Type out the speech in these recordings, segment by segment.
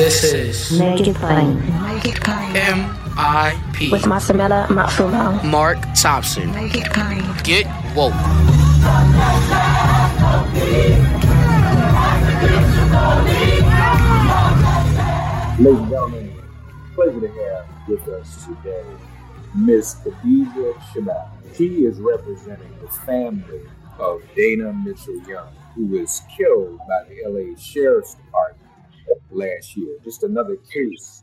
This is Make it plain. Make. M.I.P. With Masamela Matfumo. Mark Thompson. Make it. Get woke. Ladies and gentlemen, pleasure to have with us today Miss Khadijah Shabazz. She is representing the family of Dana Mitchell Young, who was killed by the LA Sheriff's Department last year. Just another case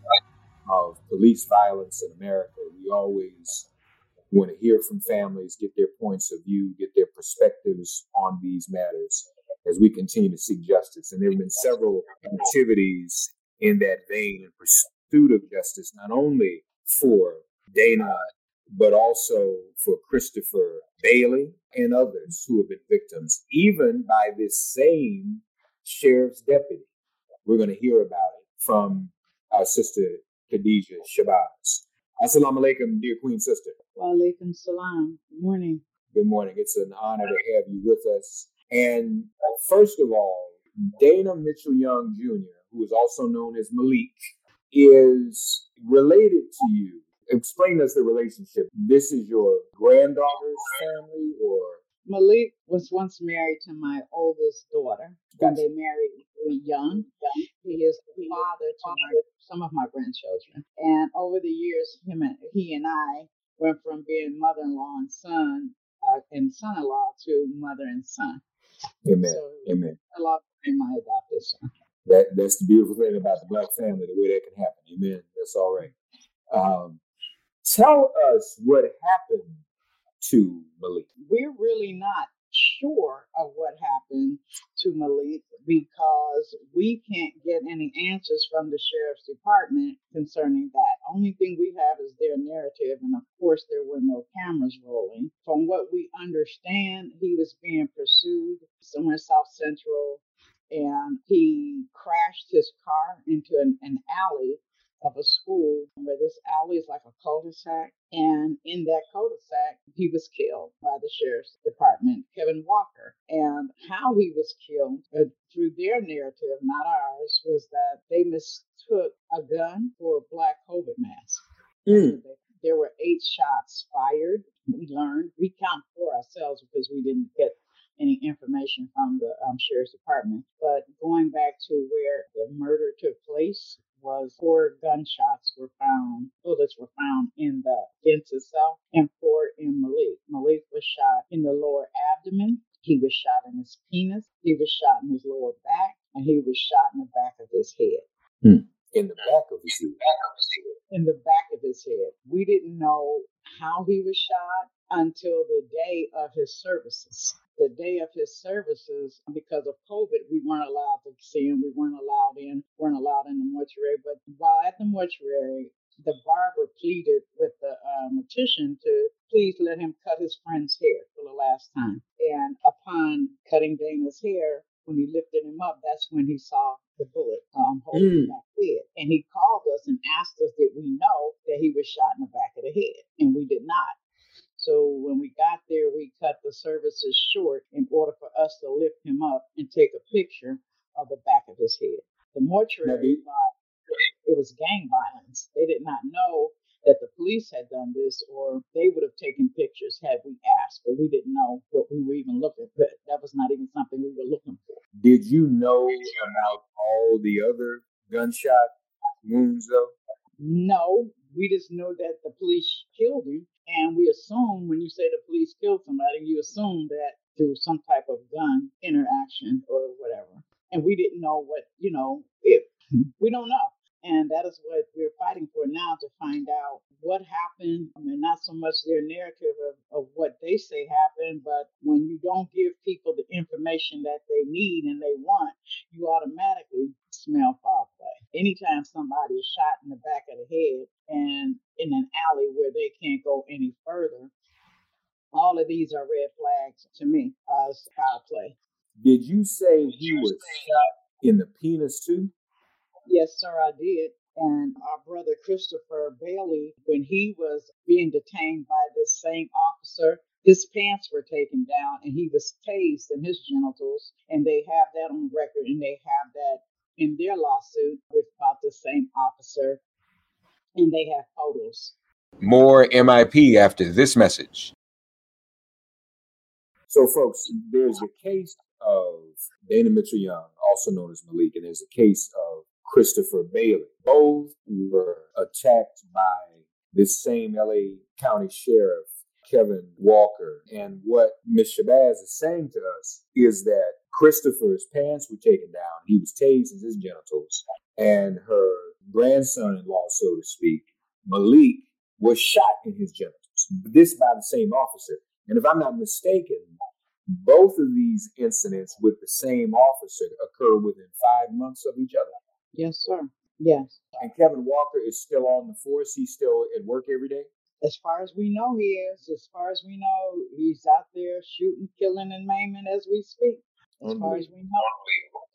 of police violence in America. We always want to hear from families, get their points of view, get their perspectives on these matters as we continue to seek justice. And there have been several activities in that vein in pursuit of justice, not only for Dana, but also for Christopher Bailey and others who have been victims, even by this same sheriff's deputy. We're going to hear about it from our sister Khadijah Shabazz. Assalamu alaikum, dear Queen Sister. Wa alaikum salam. Good morning. Good morning. It's an honor to have you with us. And uh, first of all, Dana Mitchell Young Jr., who is also known as Malik, is related to you. Explain us the relationship. This is your granddaughter's family, or Malik was once married to my oldest daughter. Gotcha. They married very young. He is the father to my, some of my grandchildren. And over the years, him and he and I went from being mother-in-law and son uh, and son-in-law to mother and son. Amen. So- Amen. I love my adopted son. That that's the beautiful thing about the black family, the way that can happen. Amen. That's all right. Um, tell us what happened to Malik. we're really not sure of what happened to Malik because we can't get any answers from the sheriff's department concerning that. Only thing we have is their narrative, and of course, there were no cameras rolling. From what we understand, he was being pursued somewhere South Central, and he crashed his car into an, an alley of a school where this alley is like a cul-de-sac. And in that cul-de-sac, he was killed by the sheriff's department, Kevin Walker. And how he was killed, uh, through their narrative, not ours, was that they mistook a gun for a black COVID mask. Mm. There were eight shots fired. We learned, we count for ourselves because we didn't get any information from the um, sheriff's department. But going back to where the murder took place was four gunshots were found, bullets were found in the fence itself, and four in Malik. Malik was shot in the lower abdomen. He was shot in his penis. He was shot in his lower back, and he was shot in the back of his head hmm. In the back of his head. in the back of his head. We didn't know how he was shot until the day of his services. The day of his services, because of COVID, we weren't allowed to see him. We weren't allowed in, weren't allowed in the mortuary. But while at the mortuary, the barber pleaded with the uh, mortician to please let him cut his friend's hair for the last time. And upon cutting Dana's hair, when he lifted him up, that's when he saw the bullet um, holding mm. back head. And he called us and asked us did we know that he was shot in the back of the head, and we did not. So when we got there, we cut the services short in order for us to lift him up and take a picture of the back of his head. The mortuary thought it was gang violence. They did not know that the police had done this or they would have taken pictures had we asked, but we didn't know what we were even looking for. That was not even something we were looking for. Did you know about all the other gunshot wounds though? No, we just know that the police killed him. And we assume when you say the police killed somebody, you assume that through some type of gun interaction or whatever. And we didn't know what, you know, if we don't know. And that is what we're fighting for now to find out what happened. I mean, not so much their narrative of, of what they say happened, but when you don't give people the information that they need and they want, you automatically smell foul play. Anytime somebody is shot in the back of the head and in an alley where they can't go any further, all of these are red flags to me as foul play. Did you say he was shot in the penis too? Yes, sir, I did. And our brother Christopher Bailey, when he was being detained by this same officer, his pants were taken down and he was tased in his genitals. And they have that on record and they have that in their lawsuit with about the same officer. And they have photos. More MIP after this message. So, folks, there's a case of Dana Mitchell Young, also known as Malik, and there's a case of Christopher Bailey. Both were attacked by this same LA County Sheriff, Kevin Walker. And what Ms. Shabazz is saying to us is that Christopher's pants were taken down. He was tased in his genitals. And her grandson in law, so to speak, Malik, was shot in his genitals. This by the same officer. And if I'm not mistaken, both of these incidents with the same officer occur within five months of each other. Yes, sir. Yes. And Kevin Walker is still on the force. He's still at work every day. As far as we know, he is. As far as we know, he's out there shooting, killing, and maiming as we speak. As far as we know,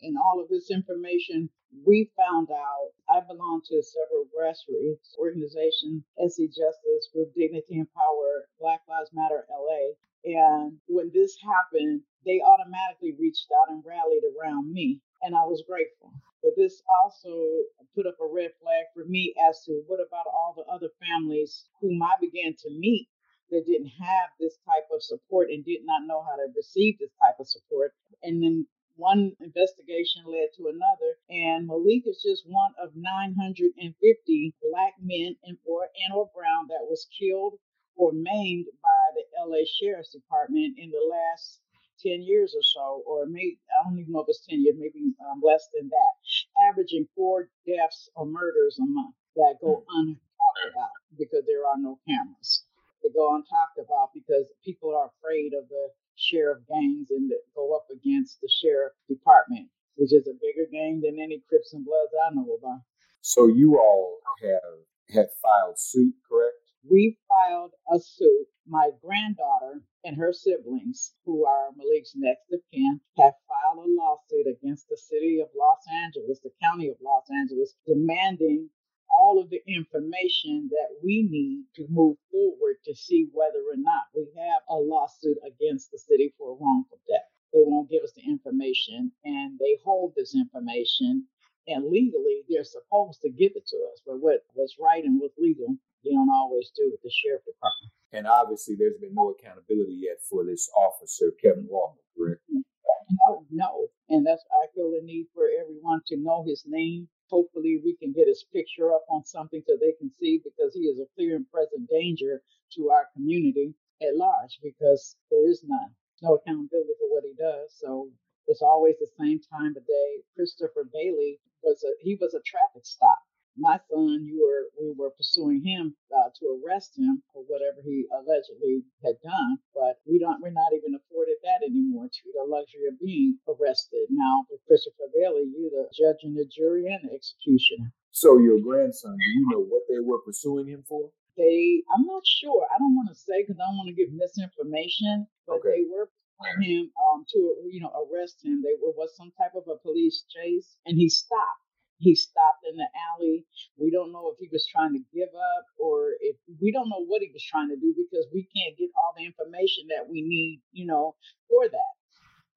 and all of this information we found out. I belong to several grassroots organizations: SC Justice, Group Dignity and Power, Black Lives Matter LA. And when this happened, they automatically reached out and rallied around me, and I was grateful. But this also put up a red flag for me as to what about all the other families whom I began to meet that didn't have this type of support and did not know how to receive this type of support. And then one investigation led to another, and Malik is just one of 950 black men and or and or brown that was killed or maimed by the LA Sheriff's Department in the last 10 years or so, or maybe, I don't even know if it's 10 years, maybe um, less than that, averaging four deaths or murders a month that go hmm. untalked about because there are no cameras. They go untalked about because people are afraid of the sheriff gangs and go up against the sheriff department, which is a bigger gang than any Crips and Bloods I know about. So you all have had filed suit, correct? We filed a suit. My granddaughter and her siblings, who are Malik's next of kin, have filed a lawsuit against the city of Los Angeles, the county of Los Angeles, demanding all of the information that we need to move forward to see whether or not we have a lawsuit against the city for wrongful death. They won't give us the information and they hold this information and legally they're supposed to give it to us. But what was right and what's legal, they don't always do with the sheriff department. And obviously, there's been no accountability yet for this officer, Kevin Walker, correct? No, no. And that's, I feel the need for everyone to know his name. Hopefully, we can get his picture up on something so they can see because he is a clear and present danger to our community at large because there is none. No accountability for what he does. So it's always the same time of day. Christopher Bailey was a he was a traffic stop my son, you were we were pursuing him uh, to arrest him for whatever he allegedly had done, but we don't we're not even afforded that anymore to the luxury of being arrested. Now with Christopher Bailey, you're the judge and the jury and the executioner. So your grandson, do you know what they were pursuing him for? They, I'm not sure. I don't want to say because I don't want to give misinformation, but Okay. they were pursuing him um, to, you know, arrest him. They were was some type of a police chase, and he stopped. He stopped in the alley. We don't know if he was trying to give up or if we don't know what he was trying to do because we can't get all the information that we need, you know, for that.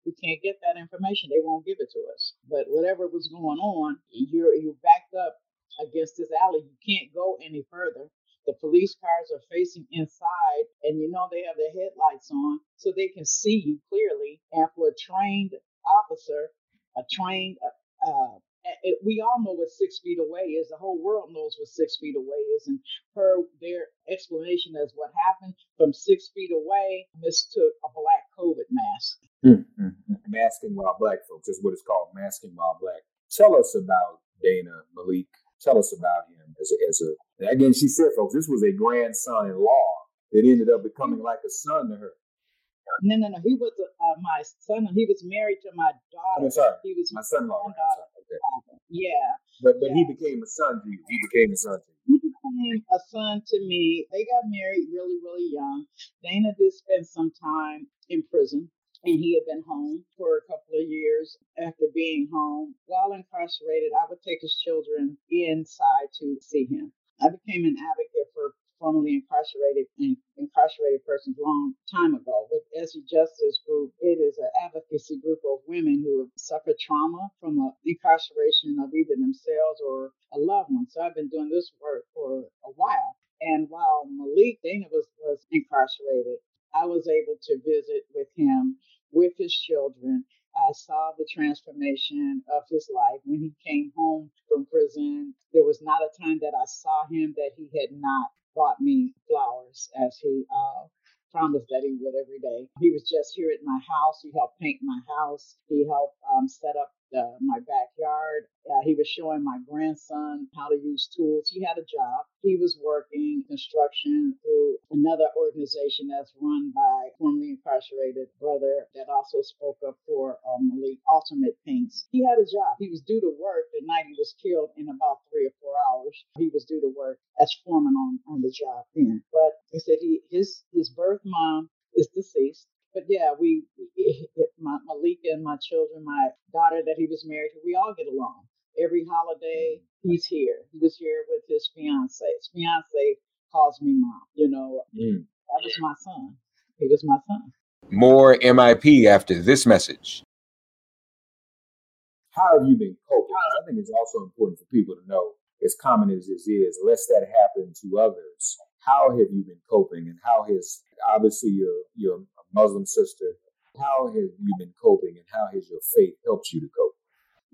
We can't get that information. They won't give it to us. But whatever was going on, you're you're backed up against this alley. You can't go any further. The police cars are facing inside, and you know they have their headlights on so they can see you clearly. And for a trained officer, a trained, uh, uh, it, we all know what six feet away is. The whole world knows what six feet away is. And her, their explanation as what happened from six feet away mistook a black COVID mask. Mm, mm, mm. Masking while black folks is what it's called. Masking while black. Tell us about Dana Malik. Tell us about him as a, as a. Again, she said, folks, this was a grandson-in-law that ended up becoming like a son to her. No, no, no. He was uh, my son. He was married to my daughter. I'm sorry, He was my son-in-law. right? I'm granddaughter. sorry. Okay. Yeah. But but he became a son to you. He became a son to you. He became a son to me. They got married really, really young. Dana did spend some time in prison, and he had been home for a couple of years. After being home, while incarcerated, I would take his children inside to see him. I became an advocate formerly incarcerated and incarcerated persons long time ago with SC Justice Group. It is an advocacy group of women who have suffered trauma from incarceration of either themselves or a loved one. So I've been doing this work for a while. And while Malik Dana was, was incarcerated, I was able to visit with him, with his children. I saw the transformation of his life when he came home from prison. There was not a time that I saw him that he had not brought me flowers as he uh, promised that he would every day. He was just here at my house. He helped paint my house. He helped um, set up the, my backyard. Uh, he was showing my grandson how to use tools. He had a job. He was working construction through another organization that's run by formerly incarcerated brother that also spoke up for um, Malik Ultimate Paints. He had a job. He was due to work the night he was killed in about three or four hours. He was due to work as foreman on, on the job then. But he said he his his birth mom is deceased. But yeah, we, my Malik and my children, my daughter that he was married to, we all get along. Every holiday, he's here. He was here with his fiance. His fiance calls me mom. You know, Mm. that was my son. He was my son. More MIP after this message. How have you been coping? I think it's also important for people to know, as common as this is, lest that happen to others. How have you been coping, and how has obviously your your Muslim sister? How have you been coping, and how has your faith helped you to cope?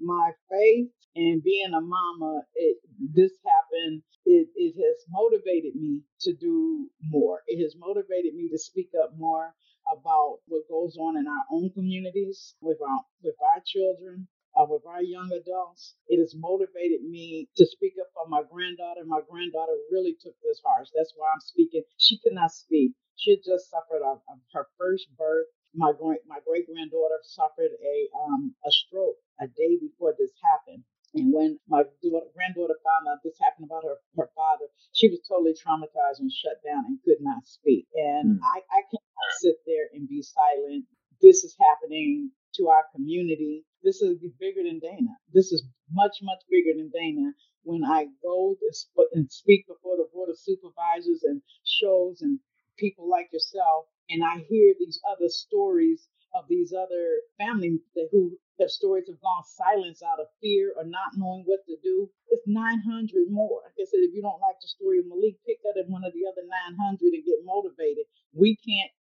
my faith and being a mama, it this happened. It it has motivated me to do more. It has motivated me to speak up more about what goes on in our own communities with our with our children. Uh, with our young adults, it has motivated me to speak up for my granddaughter. My granddaughter really took this harsh. That's why I'm speaking. She could not speak. She just suffered her first birth. My great my great granddaughter suffered a um, a stroke a day before this happened. And when my daughter, granddaughter found out this happened about her, her father, she was totally traumatized and shut down and could not speak. And Mm. I, I cannot sit there and be silent. This is happening to our community. This is bigger than Dana. This is much, much bigger than Dana. When I go sp- and speak before the board of supervisors and shows and people like yourself, and I hear these other stories of these other family who their stories have gone silence out of fear or not knowing what to do. It's 900 more. Like I said, if you don't like the story of Malik, pick that at one of the other 900 and get motivated. We can't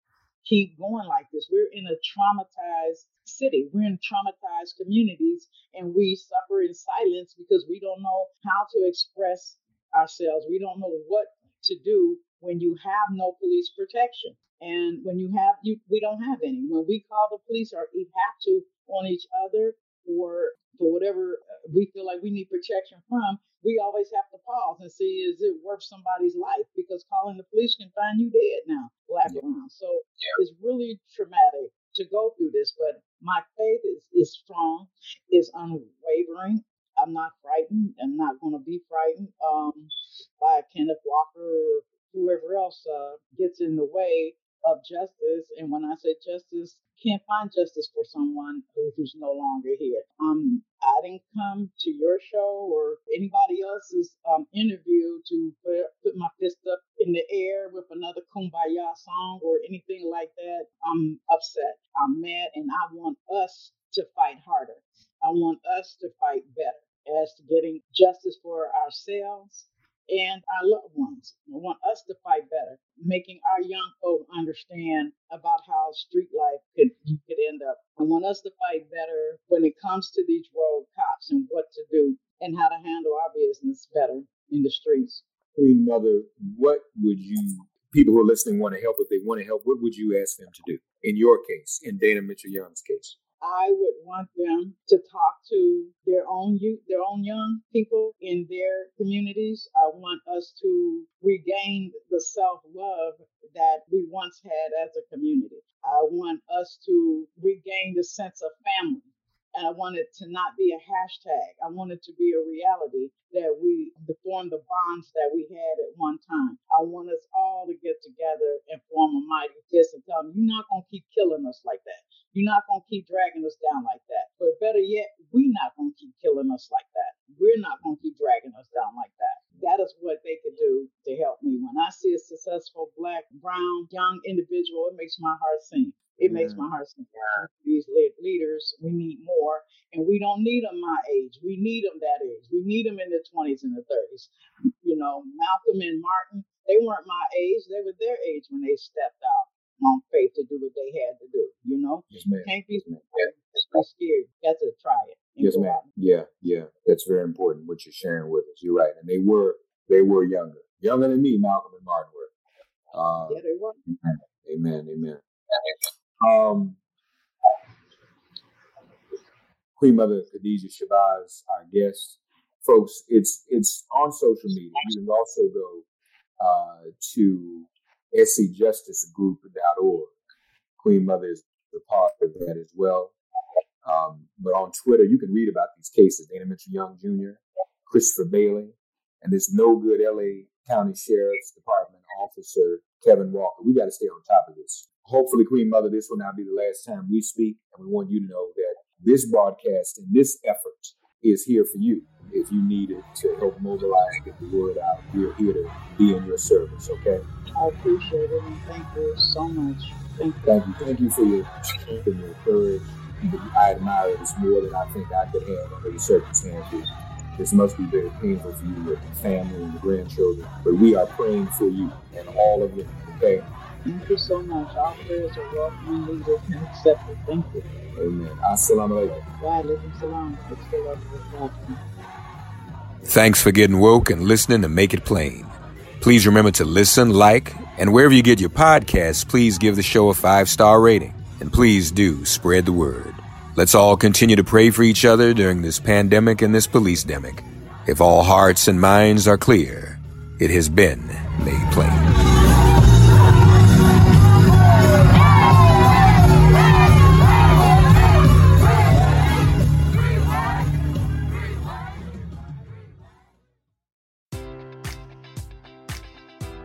keep going like this. We're in a traumatized city. We're in traumatized communities, and we suffer in silence because we don't know how to express ourselves. We don't know what to do when you have no police protection. And when you have you we don't have any. When we call the police or we have to on each other or for whatever uh, we feel like we need protection from, we always have to pause and see is it worth somebody's life? Because calling the police can find you dead now, black Yeah. around. So it's really traumatic to go through this. But my faith is, is strong, is unwavering. I'm not frightened. I'm not going to be frightened um, by Kenneth Walker whoever else uh, gets in the way of justice. And when I say justice, can't find justice for someone who's no longer here. Um, I didn't come to your show or anybody else's um, interview to put, put my fist up in the air with another kumbaya song or anything like that. I'm upset. I'm mad, and I want us to fight harder. I want us to fight better as to getting justice for ourselves and our loved ones. I want us to fight better, making our young folk understand about how street life could could end up. I want us to fight better when it comes to these road cops and what to do and how to handle our business better in the streets. Queen Mother, what would you people who are listening want to help if they want to help, what would you ask them to do in your case, in Dana Mitchell Young's case? I would want them to talk to their own youth, their own young people in their communities. I want us to regain the self love that we once had as a community. I want us to regain the sense of family and I want it to not be a hashtag. I want it to be a reality that we form the bonds that we had at one time. I want us all to get together and form a mighty fist and tell them, you're not going to keep killing us like that. You're not going to keep dragging us down like that. But better yet, we're not going to keep killing us like that. We're not going to keep dragging us down like that. That is what they could do to help me. When I see a successful black, brown, young individual, it makes my heart sing. It makes my heart sing. These leaders, we need more, and we don't need them my age. We need them that age. We need them in their 20s and the 30s. You know, Malcolm and Martin, they weren't my age. They were their age when they stepped out on faith to do what they had to do. You know, yes, ma'am. can't be, yeah. scared. Got to try it. Yes, ma'am. Yeah, yeah, that's very important. What you're sharing with us. You're right, and they were they were younger, younger than me. Malcolm and Martin were. Uh, yeah, they were. Amen. Amen. Um, Queen Mother Khadijah Shabazz, our guest. Folks, it's it's on social media. You can also go uh, to scjusticegroup.org. Queen Mother is a part of that as well. Um, but on Twitter, you can read about these cases. Dana Mitchell Young Jr., Christopher Bailey, and this no good LA County Sheriff's Department officer, Kevin Walker. We got to stay on top of this hopefully, Queen Mother, this will not be the last time we speak. And we want you to know that this broadcast and this effort is here for you. If you need it to help mobilize and get the word out, we're here to be in your service, okay? I appreciate it and thank you so much. Thank you. Thank you. Thank you for your strength and your courage. I admire this more than I think I could have under the circumstances. This must be very painful for you with the family and the grandchildren. But we are praying for you and all of them, okay? Thank you so much. Our prayers are welcome and needed and accepted. Thank you. Amen. Assalamu alaikum. salam. Thanks for getting woke and listening to Make It Plain. Please remember to listen, like, and wherever you get your podcasts, please give the show a five star rating. And please do spread the word. Let's all continue to pray for each other during this pandemic and this police demic. If all hearts and minds are clear, it has been made plain.